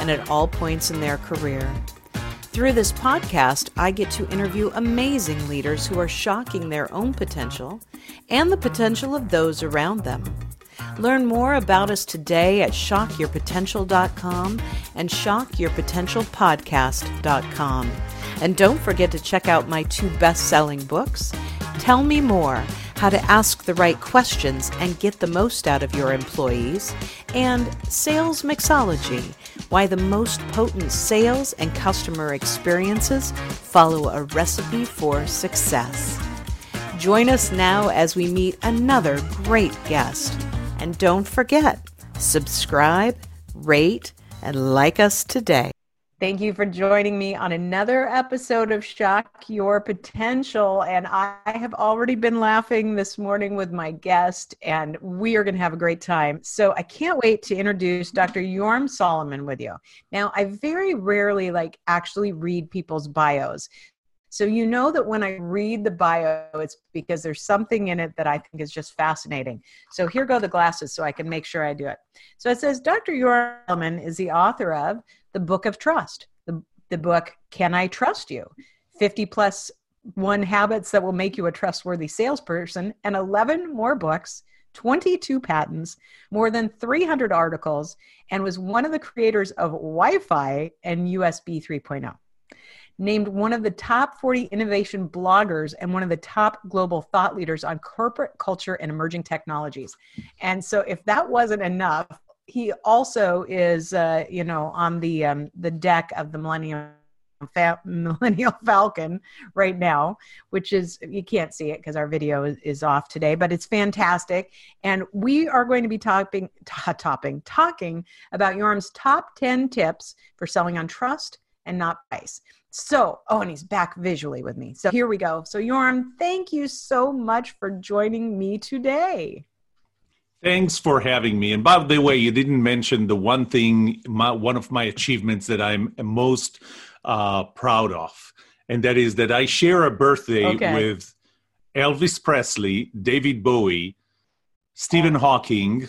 and at all points in their career. Through this podcast, I get to interview amazing leaders who are shocking their own potential and the potential of those around them. Learn more about us today at shockyourpotential.com and shockyourpotentialpodcast.com. And don't forget to check out my two best selling books Tell Me More how to ask the right questions and get the most out of your employees, and Sales Mixology why the most potent sales and customer experiences follow a recipe for success. Join us now as we meet another great guest. And don't forget, subscribe, rate, and like us today. Thank you for joining me on another episode of Shock Your Potential. And I have already been laughing this morning with my guest, and we are going to have a great time. So I can't wait to introduce Dr. Yoram Solomon with you. Now, I very rarely like actually read people's bios. So you know that when I read the bio, it's because there's something in it that I think is just fascinating. So here go the glasses so I can make sure I do it. So it says Dr. Solomon is the author of the book of trust, the, the book, Can I Trust You? 50 plus one habits that will make you a trustworthy salesperson, and 11 more books, 22 patents, more than 300 articles, and was one of the creators of Wi Fi and USB 3.0 named one of the top 40 innovation bloggers and one of the top global thought leaders on corporate culture and emerging technologies. And so, if that wasn't enough, he also is, uh, you know, on the um, the deck of the Millennium Fa- Millennial Falcon right now, which is you can't see it because our video is, is, off today, but it's fantastic. And we are going to be talking, t- topping, talking about Yoram's top ten tips for selling on trust and not price. So, oh, and he's back visually with me. So here we go. So, Yoram, thank you so much for joining me today. Thanks for having me. And by the way, you didn't mention the one thing, my, one of my achievements that I'm most uh, proud of, and that is that I share a birthday okay. with Elvis Presley, David Bowie, Stephen Hawking,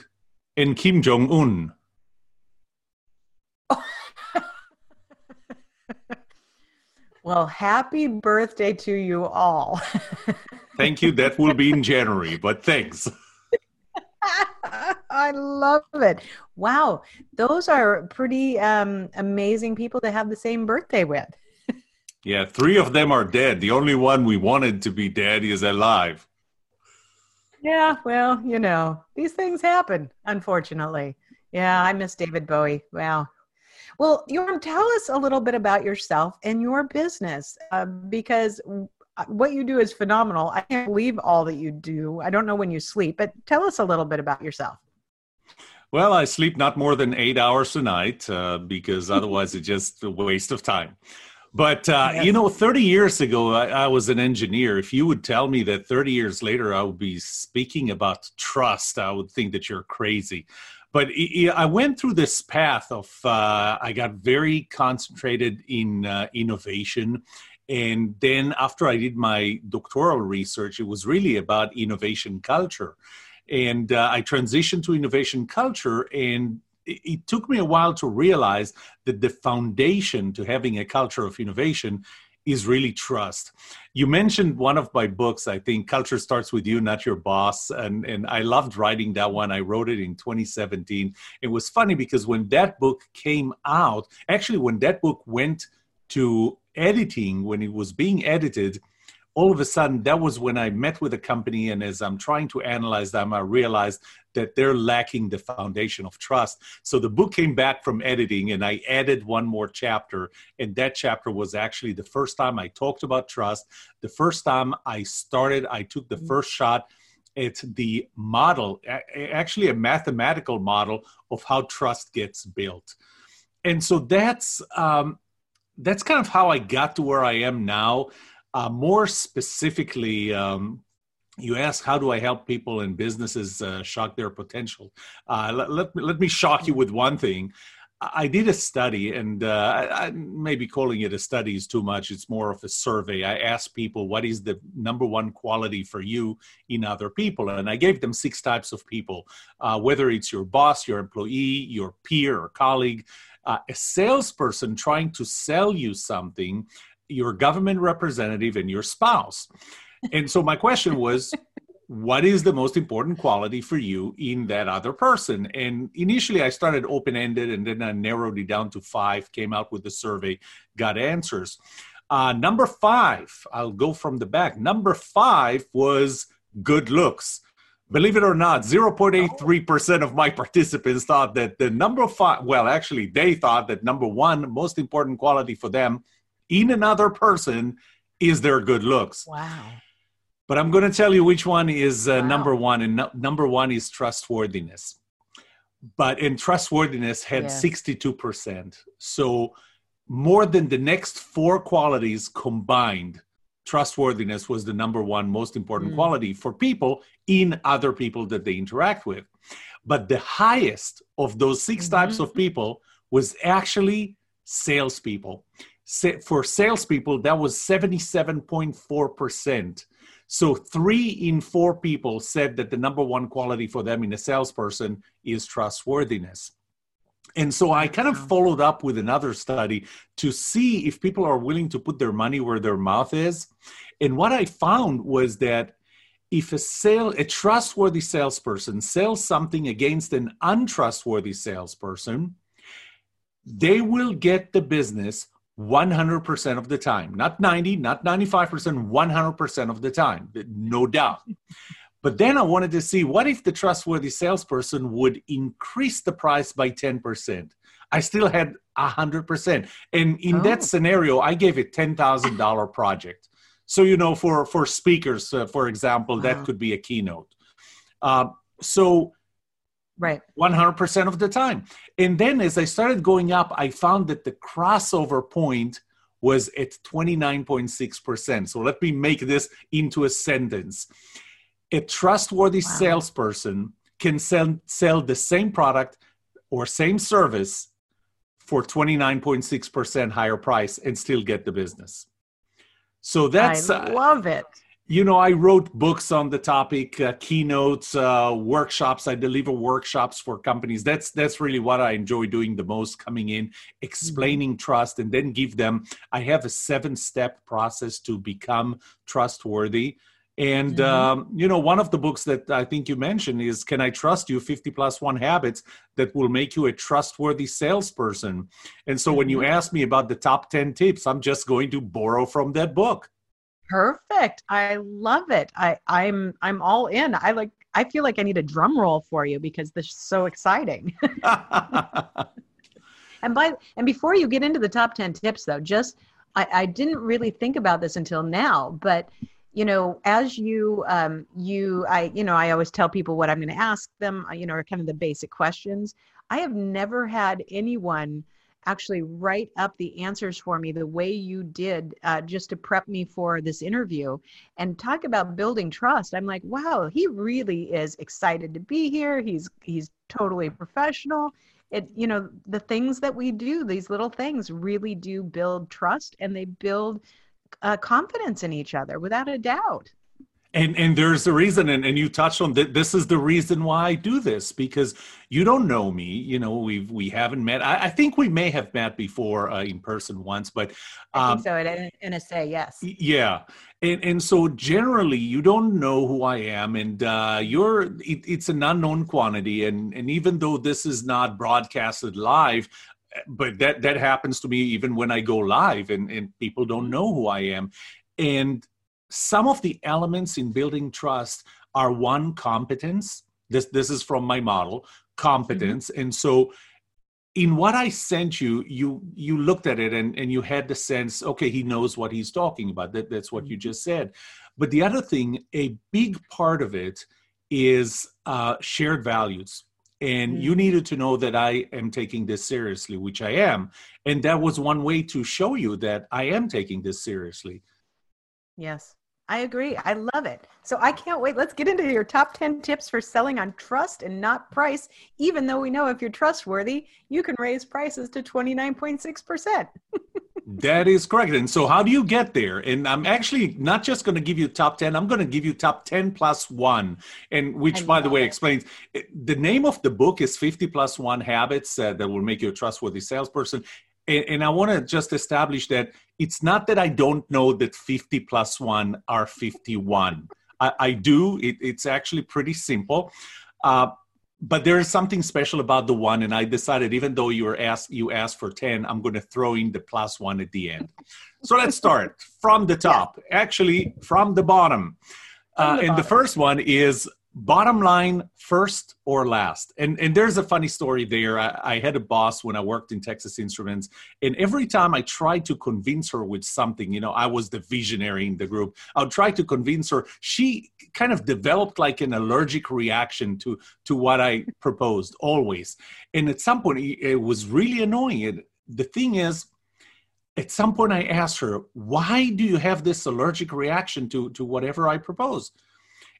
and Kim Jong Un. well, happy birthday to you all. Thank you. That will be in January, but thanks. I love it. Wow, those are pretty um, amazing people to have the same birthday with. yeah, three of them are dead. The only one we wanted to be dead is alive. Yeah, well, you know, these things happen, unfortunately. Yeah, I miss David Bowie. Wow. Well, Yoram, tell us a little bit about yourself and your business uh, because what you do is phenomenal. I can't believe all that you do. I don't know when you sleep, but tell us a little bit about yourself. Well, I sleep not more than eight hours a night uh, because otherwise it's just a waste of time. But, uh, yes. you know, 30 years ago, I, I, was an engineer. If you would tell me that 30 years later I would be speaking about trust, I would think that you're crazy. But I went through this path of, uh, I got very concentrated in uh, innovation and then after I did my doctoral research, it was really about innovation culture. And uh, I transitioned to innovation culture, and it, took me a while to realize that the foundation to having a culture of innovation is really trust. You mentioned one of my books, I think Culture Starts With You, Not Your Boss. And, and I loved writing that one. I wrote it in 2017. It was funny because when that book came out, actually, when that book went to editing, when it was being edited, all of a sudden that was when I met with a company, and as I'm trying to analyze them, I realized that they're lacking the foundation of trust. So the book came back from editing, and I added one more chapter, and that chapter was actually the first time I talked about trust. The first time I started, I took the first shot at the model, actually a mathematical model of how trust gets built. And so that's um, that's kind of how I got to where I am now. Uh, more specifically, um, you ask how do I help people and businesses uh, shock their potential? Uh, let, let, let me shock you with one thing. I did a study, and uh, I, maybe calling it a study is too much. It's more of a survey. I asked people, what is the number one quality for you in other people? And I gave them six types of people, uh, whether it's your boss, your employee, your peer or colleague, uh, a salesperson trying to sell you something, your government representative, and your spouse. And so my question was, what is the most important quality for you in that other person? And initially I started open ended and then I narrowed it down to five, came out with the survey, got answers. Uh, number five, I'll go from the back. Number five was good looks. Believe it or not, 0.83% of my participants thought that the number five, well, actually, they thought that number one most important quality for them in another person is their good looks. Wow. But I'm going to tell you which one is uh, wow. number one, and no, number one is trustworthiness. But in trustworthiness had yeah. 62%. So more than the next four qualities combined, trustworthiness was the number one most important mm. quality for people in other people that they interact with. But the highest of those 6 mm-hmm. types of people was actually salespeople. For salespeople, that was 77.4%. So, three in four people said that the number one quality for them in a salesperson is trustworthiness. And so I kind of followed up with another study to see if people are willing to put their money where their mouth is. And what I found was that if a sale a trustworthy salesperson sells something against an untrustworthy salesperson, they will get the business 100% of the time. Not 90 not 95% 100% of the time. No doubt but then i wanted to see what if the trustworthy salesperson would increase the price by 10% i still had 100% and in oh. that scenario i gave it $10000 project so you know for for speakers uh, for example wow. that could be a keynote uh, so Right. 100% of the time. And then as I started going up, I found that the crossover point was at 29.6%. So let me make this into a sentence. A trustworthy wow. salesperson can sell, sell the same product or same service for 29.6% higher price and still get the business. So that's I love it you know, I wrote books on the topic, uh, keynotes, uh, workshops. I deliver workshops for companies. That's that's really what I enjoy doing the most. Coming in, explaining mm-hmm. trust, and then give them. I have a seven-step process to become trustworthy. And mm-hmm. um, you know, one of the books that I think you mentioned is "Can I Trust You? 50 Plus One Habits that will make you a trustworthy salesperson." And so, mm-hmm. when you mm-hmm. ask me about the top 10 tips, I'm just going to borrow from that book. Perfect. I love it. I, I'm I'm all in. I like I feel like I need a drum roll for you because this is so exciting. and by and before you get into the top 10 tips though, just I, I didn't really think about this until now, but you know, as you um you I you know, I always tell people what I'm going to ask them, you know, are kind of the basic questions. I have never had anyone actually write up the answers for me the way you did uh, just to prep me for this interview and talk about building trust. I'm like wow he really is excited to be here. He's he's totally professional. It you know the things that we do these little things really do build trust and they build uh, confidence in each other without a doubt. And and there's a reason and, and you touched on that this is the reason why i do this because you don't know me you know we've we haven't met. I, I think we may have met before uh, in person once but um, I think so at nsa yes. yeah. And and so generally you don't know who i am and uh, you're it, it's an unknown quantity and and even though this is not broadcasted live but that that happens to me even when i go live and and people don't know who i am. And some of the elements in building trust are one competence. This this is from my model competence. Mm-hmm. and so in what i sent you you you looked at it and and you had the sense okay he knows what he's talking about. That that's what you mm-hmm. just said. But the other thing a big part of it is uh, shared values and mm-hmm. you needed to know that I am taking this seriously, which I am. And that was one way to show you that I am taking this seriously. Yes. I agree. I love it. So I can't wait. Let's get into your top 10 tips for selling on trust and not price. Even though we know if you're trustworthy, you can raise prices to 29.6%. that is correct. And so, how do you get there? And I'm actually not just going to give you top 10, I'm going to give you top 10 plus one. And which, by the way, it. explains the name of the book is 50 plus one habits uh, that will make you a trustworthy salesperson and, and I want to just establish that it's not that I don't know that 50 plus one are 51. I, I do. It, it's actually pretty simple. Uh, but there is something special about the one, and I decided even though you were asked you asked for 10, I'm going to throw in the plus one at the end. So let's start from the top. Actually, from the bottom. Uh, the and bottom. the first one is bottom line first or last. And and there's a funny story there. I, I, had a boss when i worked in texas instruments and every time i tried to convince her with something you know i was the visionary in the group. I would try to convince her. She kind of developed like an allergic reaction to to what i proposed always. And at some point it was really annoying. And the thing is at some point i asked her why do you have this allergic reaction to to whatever i propose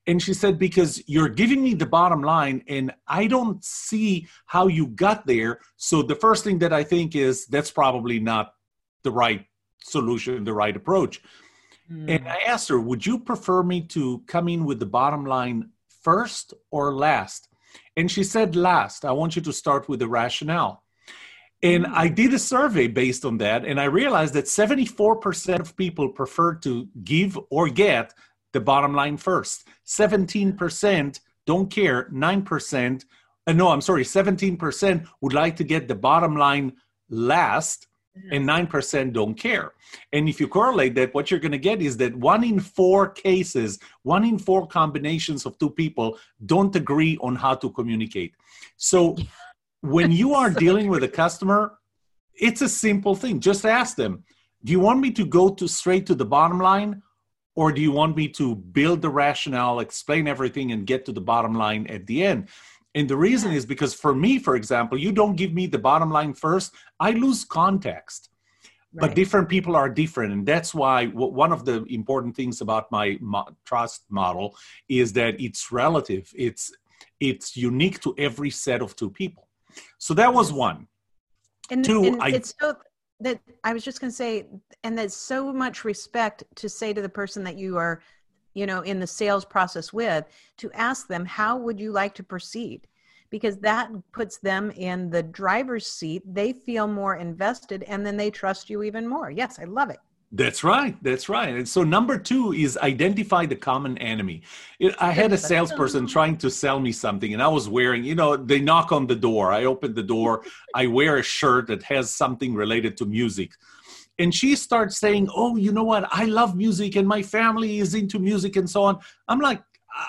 and she said, Because you're giving me the bottom line, and I don't see how you got there. So the first thing that I think is that's probably not the right solution, the right approach. Mm. And I asked her, Would you prefer me to come in with the bottom line first or last? And she said, Last. I want you to start with the rationale. And hmm. I did a survey based on that, and I realized that 74% of people prefer to give or get the bottom line first. 17% don't care. 9%, uh, no, I'm sorry, 17% would like to get the bottom line last, mm-hmm. and 9% don't care. And if you correlate that, what you're going to get is that one in four cases, one in four combinations of two people don't agree on how to communicate. So when you are dealing with a customer, it's a simple thing. Just ask them, do you want me to go to straight to the bottom line or do you want me to build the rationale, explain everything, and get to the bottom line at the end? And the reason is because for me, for example, you don't give me the bottom line first, I lose context. Right. But different people are different. And that's why one of the important things about my trust model is that it's relative, it's, it's unique to every set of two people. So that was one. And, two, and I, it's so that I was just going to say, and there's so much respect to say to the person that you are, you know, in the sales process with, to ask them, how would you like to proceed? Because that puts them in the driver's seat. They feel more invested and then they trust you even more. Yes, I love it. That's right. That's right. And so number two is identify the common enemy. I had a salesperson trying to sell me something, and I was wearing, you know, they knock on the door. I open the door. I wear a shirt that has something related to music. And she starts saying, Oh, you know what? I love music, and my family is into music, and so on. I'm like,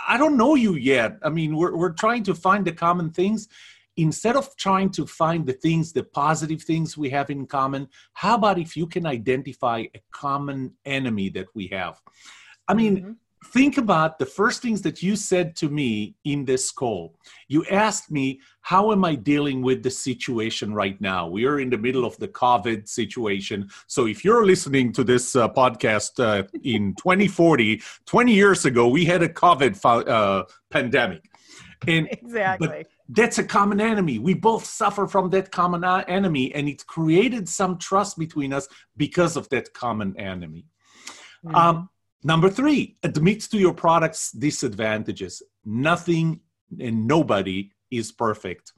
I don't know you yet. I mean, we're, we're trying to find the common things instead of trying to find the things, the positive things we have in common, how about if you can identify a common enemy that we have? I mean, mm-hmm. think about the first things that you said to me in this call. You asked me, How am I dealing with the situation right now? We are in the middle of the COVID situation. So if you're listening to this uh, podcast uh, in 2040, 20 years ago, we had a COVID uh, pandemic. And, exactly that's a common enemy. We both suffer from that common enemy, and it created some trust between us because of that common enemy. Mm-hmm. Um, number three, admit to your product's disadvantages. Nothing and nobody is perfect.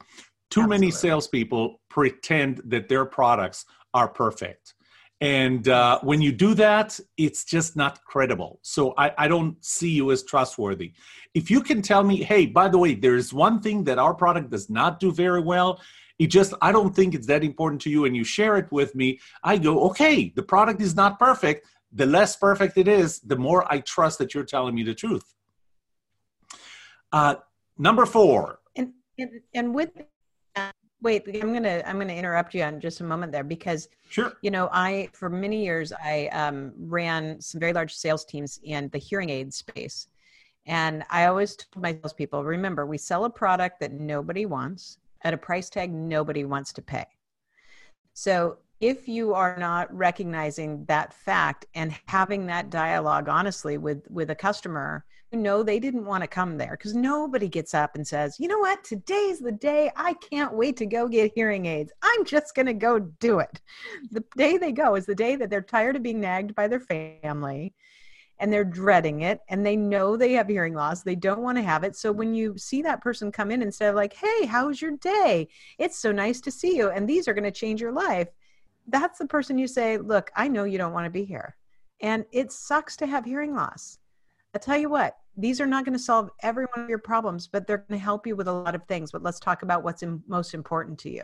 Too Absolutely. many salespeople pretend that their products are perfect. And uh, when you do that, it's just not credible. So I, I, don't see you as trustworthy. If you can tell me, hey, by the way, there's one thing that our product does not do very well, it just, I don't think it's that important to you, and you share it with me, I go, okay, the product is not perfect. The less perfect it is, the more I trust that you're telling me the truth. Uh, number four. And, and, and with wait i'm gonna i'm gonna interrupt you on just a moment there because sure you know i for many years i um, ran some very large sales teams in the hearing aid space And I always told my salespeople remember, we sell a product that nobody wants at a price tag nobody wants to pay. So if you are not recognizing that fact and having that dialogue honestly with with a customer who know they didn't want to come there because nobody gets up and says you know what? Today's the day. I can't wait to go get hearing aids. I'm just going to go do it. The day they go is the day that they're tired of being nagged by their family and they're dreading it and they know they have hearing loss. They don't want to have it. So when you see that person come in instead of like hey how's your day? It's so nice to see you and these are going to change your life that's the person you say look i know you don't want to be here. And it sucks to have hearing loss i tell you what these are not going to solve every one of your problems but they're going to help you with a lot of things but let's talk about what's in, most important to you.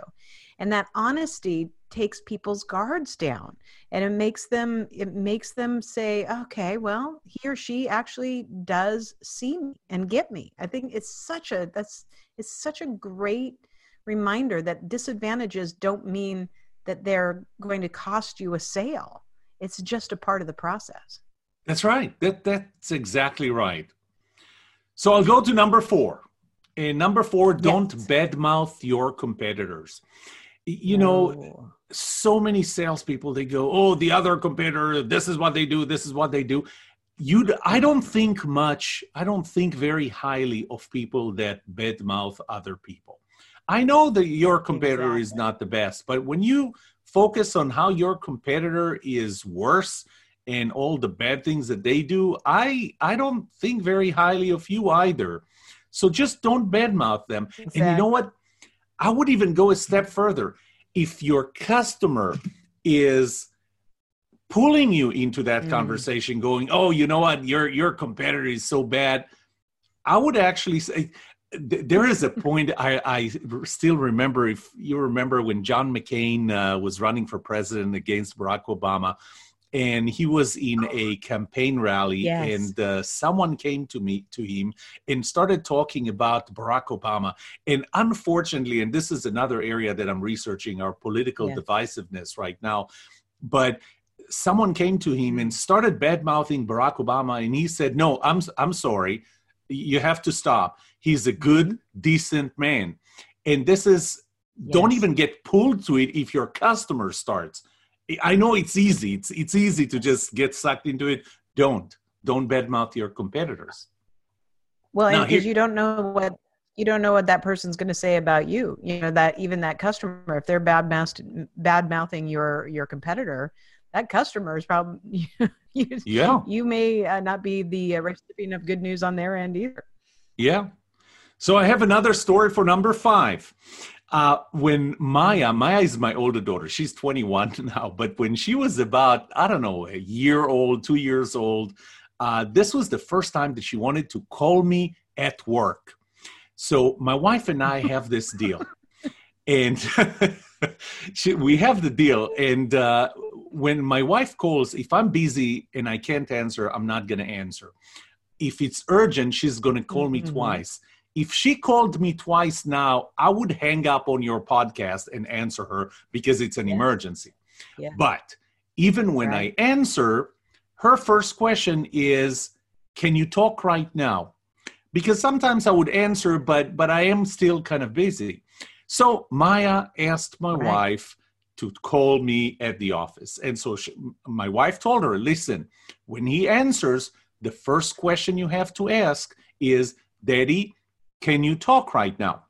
And that honesty takes people's guards down and it makes them it makes them say okay well he or she actually does see me and get me. I think it's such a that's it's such a great reminder that disadvantages don't mean that they're going to cost you a sale. It's just a part of the process that's right that that's exactly right so i'll go to number four and number four don't yes. badmouth your competitors you know oh so many salespeople they go, "Oh, the other competitor, this is what they do, this is what they do." You, I don't think much. I don't think very highly of people that badmouth other people. I know that your competitor exactly. is not the best, but when you focus on how your competitor is worse and all the bad things that they do, I I don't think very highly of you either. So just don't badmouth them. Exactly. And you know what? I would even go a step further if your customer is pulling you into that mm. conversation going oh you know what your your competitor is so bad i would actually say there is a point I, I still remember if you remember when john mccain uh, was running for president against barack obama and he was in a campaign rally yes. and uh, someone came to me to him and started talking about barack obama. And unfortunately and this is another area that i'm researching our political divisiveness right now but someone came to him and started bad mouthing barack obama and he said no i'm i'm sorry. You have to stop. He's a good decent man. And this is yes. don't even get pulled to it if your customer starts I know it's easy. It's it's easy to just get sucked into it. Don't don't badmouth your competitors. Well, because you don't know what you don't know what that person's going to say about you. You know that even that customer, if they're bad bad mouthing your your competitor, that customer is probably you, yeah. You may uh, not be the uh, recipient of good news on their end either. Yeah. So I have another story for number five. Uh, when Maya, Maya is my older daughter, she's 21 now, but when she was about, I don't know, a year old, two years old, uh, this was the first time that she wanted to call me at work. So my wife and I have this deal. and she, we have the deal. And uh, when my wife calls, if I'm busy and I can't answer, I'm not going to answer. If it's urgent, she's going to call me mm-hmm. twice if she called me twice now, I would hang up on your podcast and answer her because it's an yeah. emergency. Yeah. But even when right. I answer, her first question is, "Can you talk right now?" Because sometimes I would answer, but but I am still kind of busy. So Maya asked my right. wife to call me at the office, and so she, my wife told her, "Listen, when he answers, the first question you have to ask is, Daddy." Can you talk right now?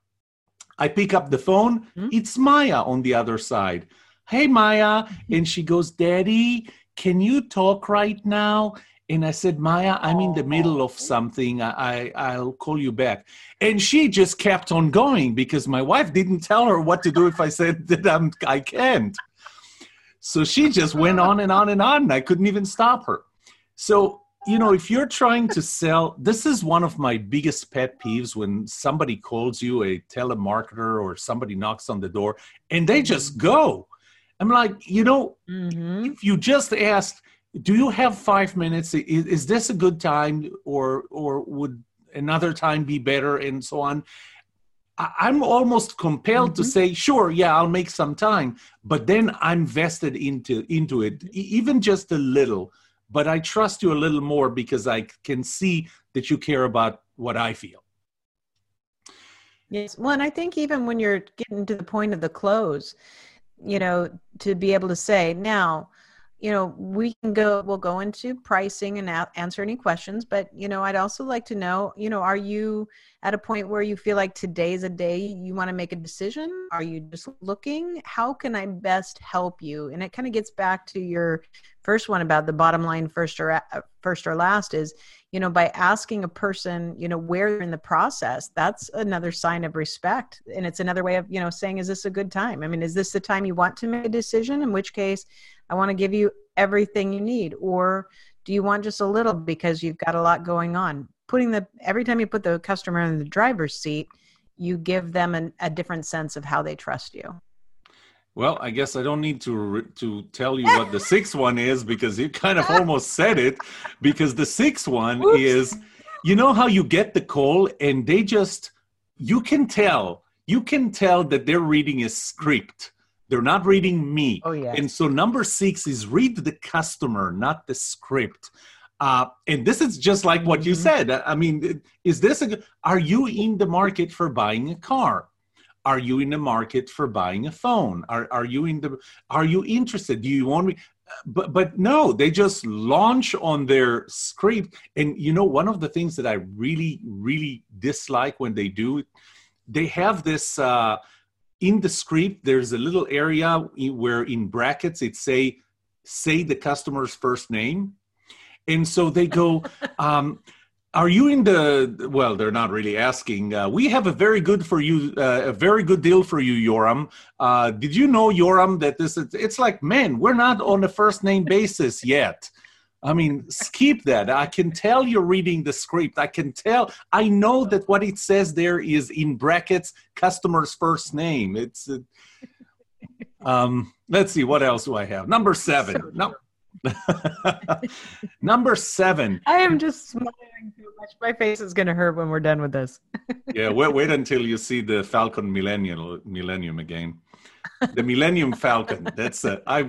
I pick up the phone. Mm-hmm. It's Maya on the other side. Hey, Maya. Mm-hmm. And she goes, Daddy, can you talk right now? And I said, Maya, I'm in the middle of something. I, I, will call you back. And she just kept on going because my wife didn't tell her what to do if I said that I'm, I can't. So she just went on and on and on. And I couldn't even stop her. So you know, if you're trying to sell, this is one of my biggest pet peeves when somebody calls you a telemarketer or somebody knocks on the door and they just mm-hmm. go. I'm like, you know, mm-hmm. if you just asked, do you have five minutes? Is, is, this a good time or or would another time be better and so on? I, am almost compelled mm-hmm. to say, sure, yeah, I'll make some time, but then I'm vested into into it, even just a little but I trust you a little more because I can see that you care about what I feel. Yes. Well, and I think even when you're getting to the point of the close, you know, to be able to say, now, you know we can go we'll go into pricing and a- answer any questions but you know i'd also like to know you know are you at a point where you feel like today's a day you want to make a decision? Are you just looking? How can i best help you? And it kind of gets back to your first one about the bottom line first or uh, first or last is you know by asking a person you know where in the process that's another sign of respect and it's another way of you know saying is this a good time i mean is this the time you want to make a decision in which case I want to give you everything you need. Or do you want just a little because you've got a lot going on? Putting the every time you put the customer in the driver's seat, you give them an, a different sense of how they trust you. Well, I guess I don't need to to tell you what the sixth one is because you kind of almost said it. Because the sixth one Oops. is, you know how you get the call and they just you can tell you can tell that they're reading a script they're not reading me. Oh, yeah. And so number six is read the customer, not the script. Uh, and this is just like what you mm-hmm. said. I mean, is this a, are you in the market for buying a car? Are you in the market for buying a phone? Are, are you in the, are you interested? Do you want me? But, but no, they just launch on their script. And you know, one of the things that I really, really dislike when they do they have this, uh, in the script there's a little area where in brackets it say say the customer's first name and so they go um, are you in the well they're not really asking uh, we have a very good for you uh, a very good deal for you yoram uh, did you know yoram that this is it's like man we're not on a first name basis yet I mean, skip that. I can tell you're reading the script. I can tell. I know that what it says there is in brackets customer's first name. It's. Uh, um, let's see. What else do I have? Number seven. No. Number seven. I am just smiling. My face is going to hurt when we're done with this. yeah, wait, wait until you see the Falcon Millennium, Millennium again. The Millennium Falcon. That's uh, I.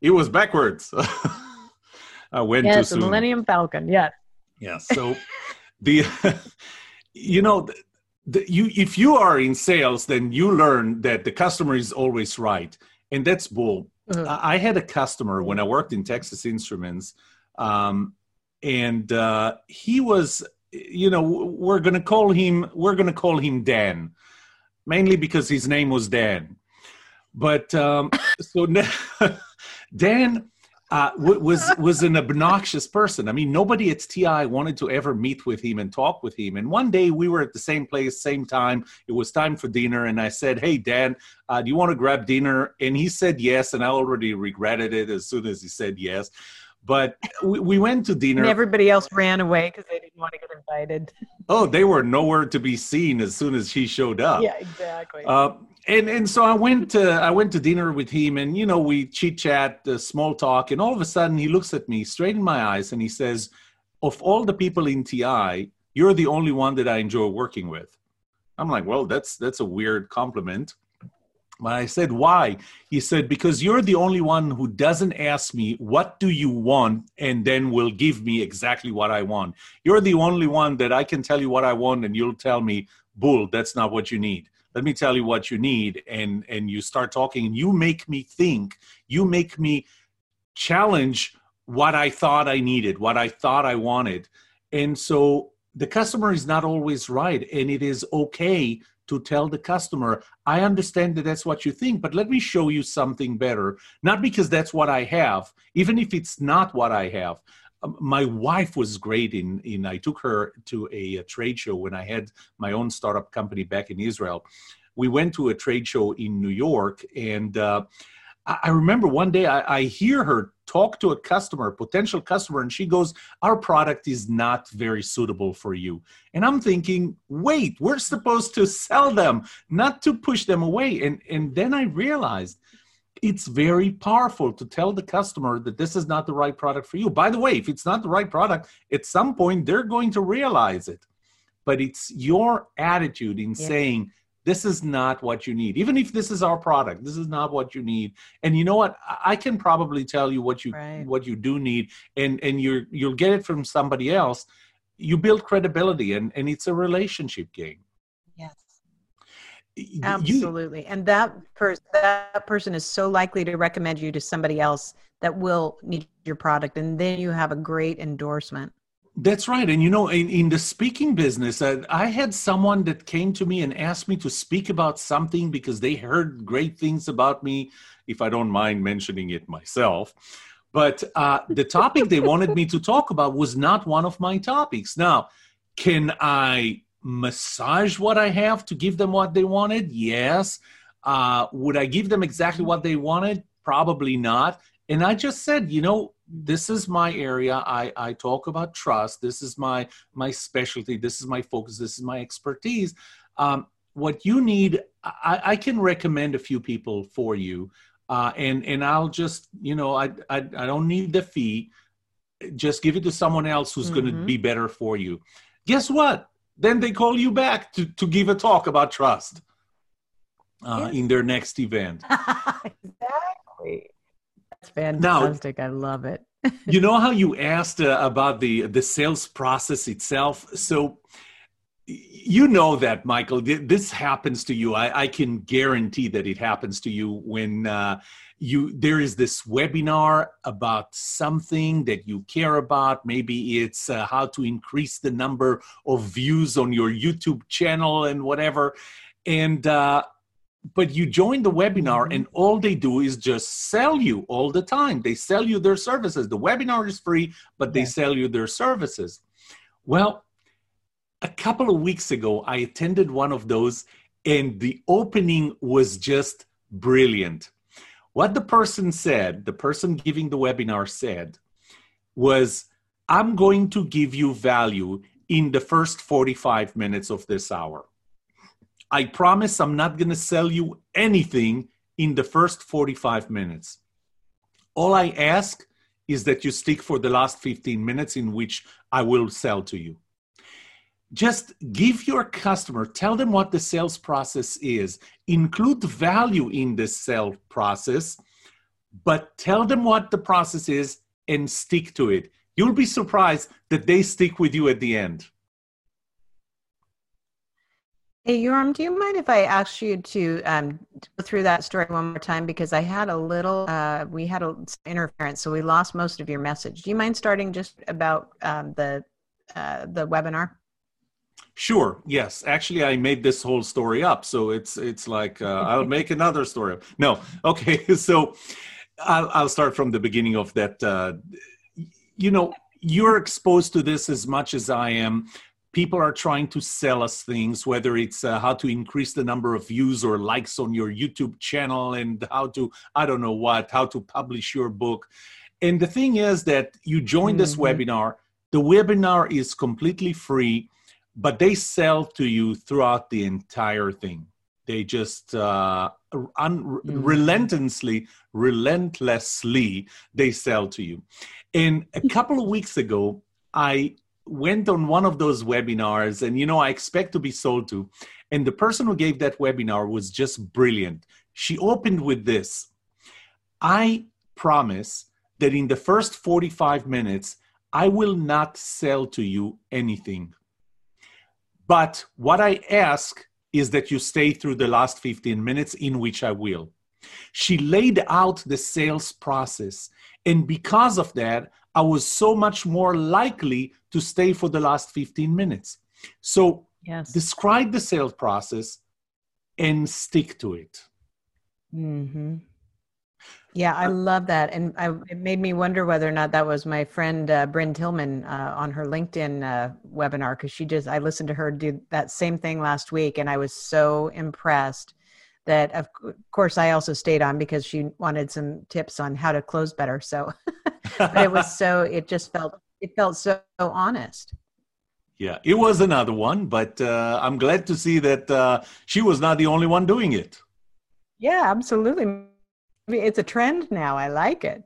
It was backwards. I went yes, too soon. The Millennium Falcon. Yes. Yeah. So the you know the, the, you if you are in sales, then you learn that the customer is always right, and that's bull. Uh-huh. I had a customer when I worked in Texas Instruments, um, and uh, he was, you know, we're gonna call him we're gonna call him Dan, mainly because his name was Dan. But um, so Dan uh, was was an obnoxious person. I mean, nobody at TI wanted to ever meet with him and talk with him. And one day we were at the same place, same time. It was time for dinner, and I said, "Hey, Dan, uh, do you want to grab dinner?" And he said yes, and I already regretted it as soon as he said yes. But we, we went to dinner. And everybody else ran away because they didn't want to get invited. Oh, they were nowhere to be seen as soon as he showed up. Yeah, exactly. Uh, and and so I went to I went to dinner with him, and you know we chit chat, uh, small talk, and all of a sudden he looks at me straight in my eyes and he says, "Of all the people in TI, you're the only one that I enjoy working with." I'm like, "Well, that's that's a weird compliment." But I said, "Why?" He said, "Because you're the only one who doesn't ask me what do you want and then will give me exactly what I want. You're the only one that I can tell you what I want and you'll tell me, "Bull, that's not what you need." let me tell you what you need and and you start talking and you make me think you make me challenge what i thought i needed what i thought i wanted and so the customer is not always right and it is okay to tell the customer i understand that that's what you think but let me show you something better not because that's what i have even if it's not what i have um, my wife was great in in I took her to a, a, trade show when I had my own startup company back in Israel. We went to a trade show in New York, and uh, I, I, remember one day I, I hear her talk to a customer, potential customer, and she goes, "Our product is not very suitable for you." And I'm thinking, "Wait, we're supposed to sell them, not to push them away." And and then I realized it's very powerful to tell the customer that this is not the right product for you. By the way, if it's not the right product, at some point they're going to realize it. But it's your attitude in yeah. saying, this is not what you need. Even if this is our product this is not what you need. And you know what? I can probably tell you what you right. what you do need and and you're you'll get it from somebody else. You build credibility and and it's a relationship game. Yes. Absolutely you, and that person that person is so likely to recommend you to somebody else that will need your product and then you have a great endorsement that's right. And you know, in, in the speaking business, uh, I had someone that came to me and asked me to speak about something because they heard great things about me, if I don't mind mentioning it myself. But uh, the topic they wanted me to talk about was not one of my topics. Now, can I massage what I have to give them what they wanted? Yes. Uh, would I give them exactly what they wanted? Probably not. And I just said, you know, this is my area. I i talk about trust. This is my my specialty. This is my focus. This is my expertise. Um, what you need I, I can recommend a few people for you. Uh, and and i'll just you know I, I i don't need the fee. Just give it to someone else who's mm-hmm. going to be better for you. Guess what? Then they call you back to to give a talk about trust uh, yes. in their next event. Exactly that's fantastic. Now, I love it. you know how you asked uh, about the the sales process itself. So you know that, Michael. This happens to you. I, I can guarantee that it happens to you when uh, you there is this webinar about something that you care about. Maybe it's uh, how to increase the number of views on your YouTube channel and whatever. And uh, but you join the webinar mm-hmm. and all they do is just sell you all the time. They sell you their services. The webinar is free but they sell you their services. Well a couple of weeks ago i attended one of those and the opening was just brilliant. What the person said the person giving the webinar said was i'm going to give you value in the first 45 minutes of this hour I promise I'm not going to sell you anything in the first 45 minutes. All I ask is that you stick for the last 15 minutes in which I will sell to you. Just give your customer, tell them what the sales process is, include value in the sale process, but tell them what the process is and stick to it. You'll be surprised that they stick with you at the end. Hey, Yoram, do you mind if I ask you to um, go through that story one more time? Because I had a little, uh, we had a interference, so we lost most of your message. Do you mind starting just about um, the uh, the webinar? Sure. Yes. Actually, I made this whole story up, so it's it's like uh, I'll make another story. No. Okay. So I'll I'll start from the beginning of that. Uh, you know, you're exposed to this as much as I am people are trying to sell us things whether it's uh, how to increase the number of views or likes on your youtube channel and how to i don't know what how to publish your book and the thing is that you join this mm-hmm. webinar the webinar is completely free but they sell to you throughout the entire thing they just uh, un- mm-hmm. relentlessly relentlessly they sell to you and a couple of weeks ago i went on one of those webinars and you know i expect to be sold to. And the person who gave that webinar was just brilliant. She opened with this. I promise that in the first 45 minutes i will not sell to you anything. But what i ask is that you stay through the last 15 minutes in which i will. She laid out the sales process and because of that I was so much more likely to stay for the last 15 minutes. So yes. describe the sales process and stick to it. Mm-hmm. Yeah, I love that. And I, it made me wonder whether or not that was my friend uh, Brynne Tillman uh, on her LinkedIn uh, webinar because she just, I listened to her do that same thing last week and I was so impressed that of course I also stayed on because she wanted some tips on how to close better. So but it was so it just felt it felt so, honest. Yeah, it was another one, but uh, I'm glad to see that uh, she was not the only one doing it. Yeah, absolutely. I mean, It's a trend now. I like it.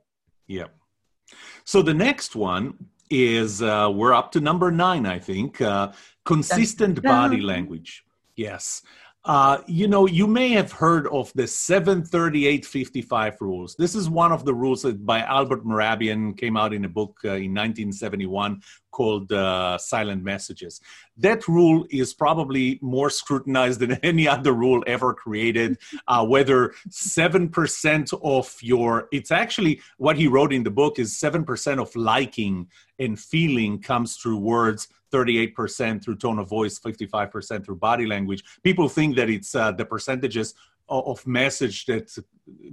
Yeah. So the next one is uh, we're up to number nine, I think. Uh, consistent body language. Yes. Uh, you know, you may have heard of the 73855 rules. This is one of the rules that by Albert Mehrabian came out in a book uh, in 1971 called uh, Silent Messages. That rule is probably more scrutinized than any other rule ever created. Uh, whether 7% of your, it's actually what he wrote in the book is 7% of liking and feeling comes through words 38% through tone of voice, 55% through body language. People think that it's uh, the percentages of message that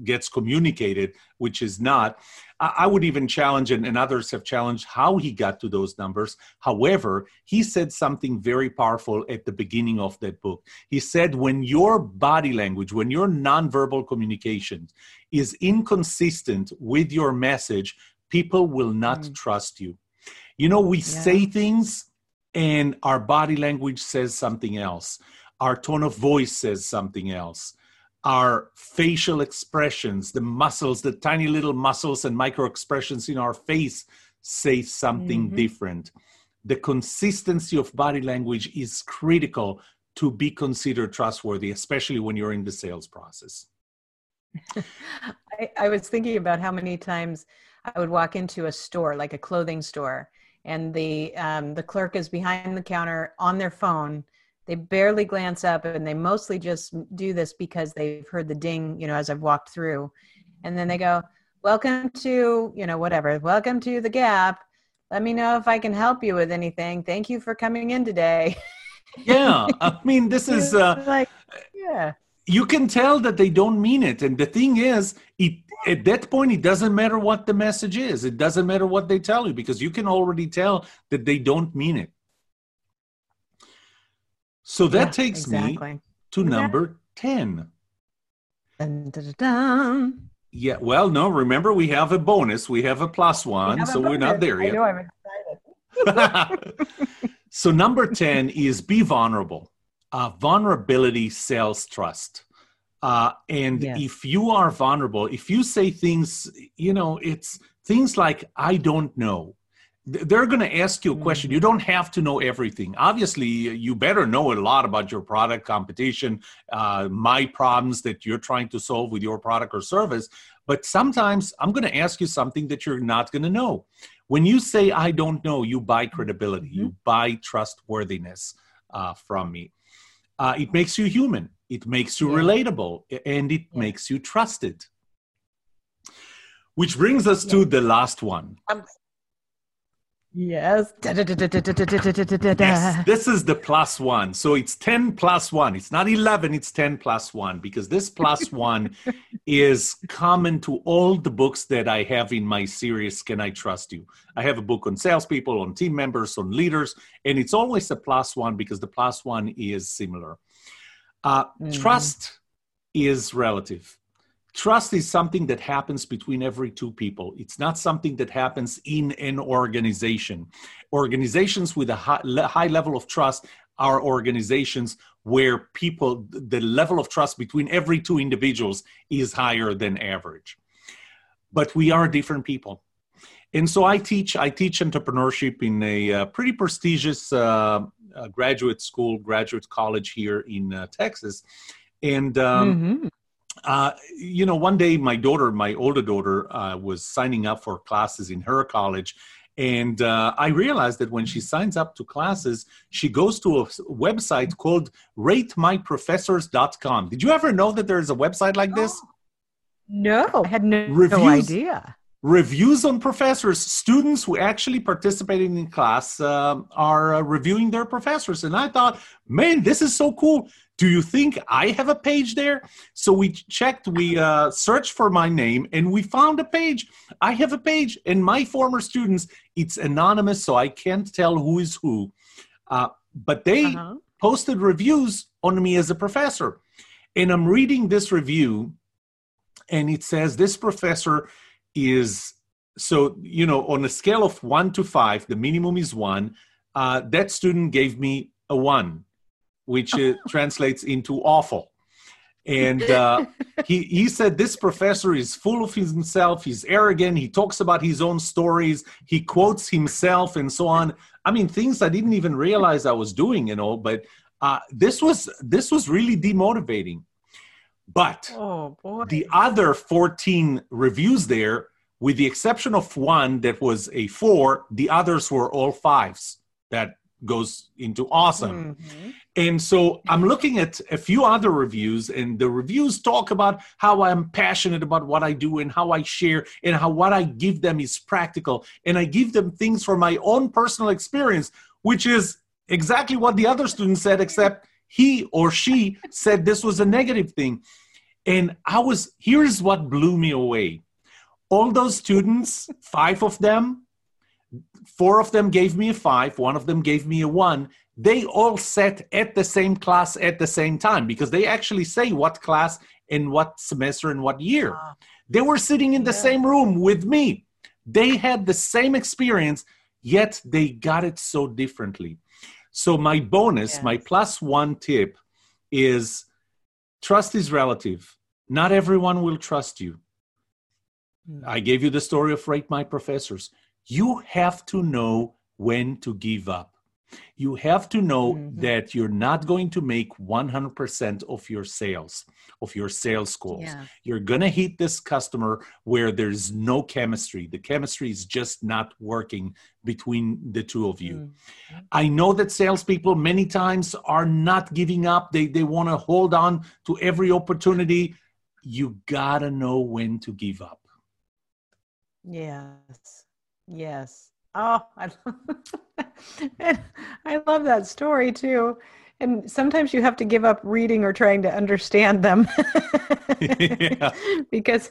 gets communicated, which is not. I would even challenge, and, others have challenged how he got to those numbers. However, he said something very powerful at the beginning of that book. He said, when your body language, when your nonverbal communication is inconsistent with your message, people will not mm. trust you. You know, we yeah. say things and our body language says something else our tone of voice says something else our facial expressions the muscles the tiny little muscles and micro expressions in our face say something mm-hmm. different the consistency of body language is critical to be considered trustworthy especially when you're in the sales process I, I was thinking about how many times i would walk into a store like a clothing store and the um, the clerk is behind the counter on their phone they barely glance up and they mostly just do this because they've heard the ding you know as i've walked through. And then they go welcome to you know whatever welcome to the gap. Let me know if i can help you with anything. Thank you for coming in today. Yeah i mean this is uh, like yeah. you can tell that they don't mean it. And the thing is it at that point it doesn't matter what the message is. It doesn't matter what they tell you because you can already tell that they don't mean it so that yeah, takes exactly. me to number 10 dun, dun, dun, yeah well no remember we have a bonus we have a plus one we so we're not there yet I know, I'm excited. so number 10 is be vulnerable uh, vulnerability sells trust uh, and yes. if you are vulnerable, if you say things, you know, it's things like, I don't know. They're going to ask you a question. You don't have to know everything. Obviously, you better know a lot about your product, competition, uh, my problems that you're trying to solve with your product or service. But sometimes I'm going to ask you something that you're not going to know. When you say, I don't know, you buy credibility, mm-hmm. you buy trustworthiness uh, from me. Uh, it makes you human it makes you yeah. relatable and it yeah. makes you trusted which brings us yeah. to the last one um, yes. yes this is the plus one so it's 10 plus one it's not 11 it's 10 plus one because this plus one is common to all the books that i have in my series can i trust you i have a book on salespeople on team members on leaders and it's always a plus one because the plus one is similar uh, mm. Trust is relative. Trust is something that happens between every two people. It's not something that happens in an organization. Organizations with a high, high level of trust are organizations where people, the level of trust between every two individuals is higher than average. But we are different people and so I teach I teach entrepreneurship in a uh, pretty prestigious uh, uh, graduate school, graduate college here in uh, Texas, and. Um, mm-hmm. Uh, you know, one day my daughter, my older daughter, uh, was signing up for classes in her college, and uh, I realized that when she signs up to classes, she goes to a website called ratemyprofessors.com. Did you ever know that there's a website like this? No, I had no, no idea reviews on professors students who actually participated in class uh, are uh, reviewing their professors and i thought man this is so cool do you think i have a page there? So we checked we uh, searched for my name and we found a page. I have a page and my former students it's anonymous so i can't tell who is who. Uh, but they uh-huh. posted reviews on me as a professor. And i'm reading this review and it says this professor is so you know on a scale of one to five the minimum is one uh, that student gave me a one which uh, translates into awful and uh, he, he said this professor is full of himself he's arrogant he talks about his own stories he quotes himself and so on i mean things i didn't even realize i was doing you know but Uh, this was this was really demotivating. But Oh boy. the other 14 reviews there, with the exception of one that was a four, the others were all fives. That goes into awesome. Mhm. And so I'm looking at a few other reviews, and the reviews talk about how I'm passionate about what I do and how I share and how what I give them is practical. And I give them things from my own personal experience, which is exactly what the other student said, except he or she said this was a negative thing. And I was, here's what blew me away. All those students, five of them, four of them gave me a five, one of them gave me a one. They all sat at the same class at the same time because they actually say what class and what semester and what year. Ah. They were sitting in the Yeah. same room with me. They had the same experience, yet they got it so differently. So, my bonus, my plus one tip is trust is relative. Not everyone will trust you. Mm. I gave you the story of Rate My Professors. You have to know when to give up. You have to know Mhm. that you're not going to make 100% of your sales, of your sales goals. Yeah. You're going to hit this customer where there's no chemistry. The chemistry is just not working between the two of you. Mm. I know that salespeople many times are not giving up. They, they want to hold on to every opportunity. You got to know when to give up. Yes. Yes. Oh, I and I love that story too. And sometimes you have to give up reading or trying to understand them Yeah. because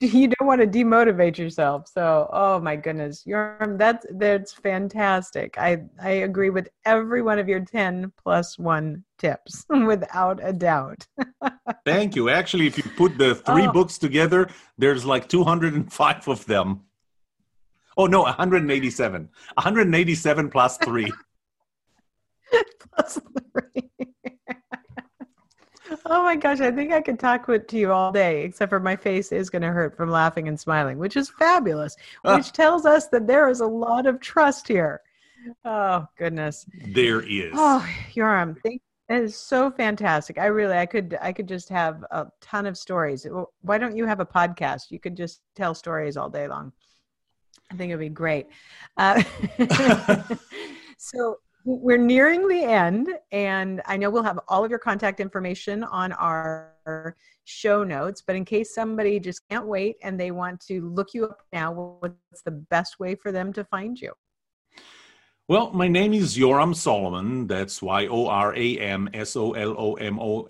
you don't want to demotivate yourself. So, oh my goodness, you're that's that's fantastic. I I agree with every one of your 10 plus 1 tips without a doubt. Thank you. Actually, if you put the three Oh. books together, there's like 205 of them. Oh, no, 187. 187 plus three. plus three. oh my gosh, I think I could talk with, to you all day, except for my face is going to hurt from laughing and smiling, which is fabulous, Ah. which tells us that there is a lot of trust here. Oh goodness. There is. Oh, Yoram, thank that is so fantastic. I really, I could, I could just have a ton of stories. Why don't you have a podcast? You could just tell stories all day long. I think it'd be great. Uh, so we're nearing the end, and I know we'll have all of your contact information on our show notes. But in case somebody just can't wait and they want to look you up now, what's the best way for them to find you? Well, my name is Yoram Solomon. That's Y O R A M S O L O M O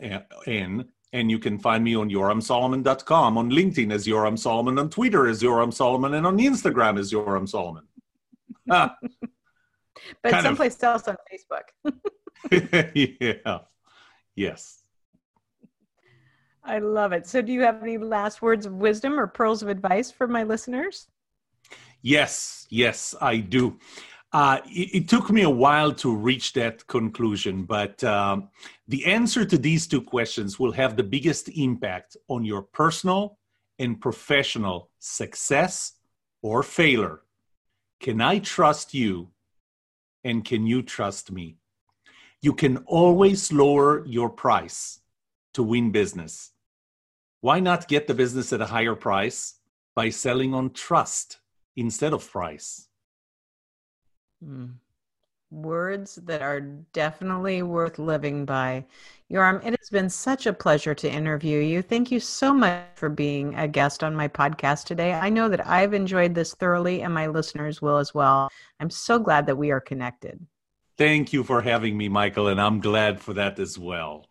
N. And you can find me on yoramsolomon.com, on LinkedIn as Yoram Solomon, on Twitter as Yoram Solomon, and on Instagram as Yoram Solomon. But Kind of. someplace else on Facebook. yeah. Yes. I love it. So, do you have any last words of wisdom or pearls of advice for my listeners? Yes, yes, I do. Uh, it, it took me a while to reach that conclusion, but um, the answer to these two questions will have the biggest impact on your personal and professional success or failure. Can I trust you? And can you trust me? You can always lower your price to win business. Why not get the business at a higher price by selling on trust instead of price? Hmm. Words that are definitely worth living by. Yoram, it has been such a pleasure to interview you. Thank you so much for being a guest on my podcast today. I know that I've enjoyed this thoroughly, and my listeners will as well. I'm so glad that we are connected. Thank you for having me, Michael, and I'm glad for that as well.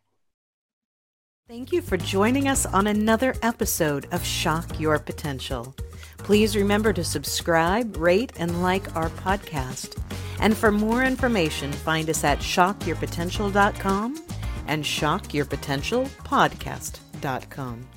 Thank you for joining us on another episode of Shock Your Potential. Please remember to subscribe, rate, and like our podcast. And for more information, find us at shockyourpotential.com and shockyourpotentialpodcast.com.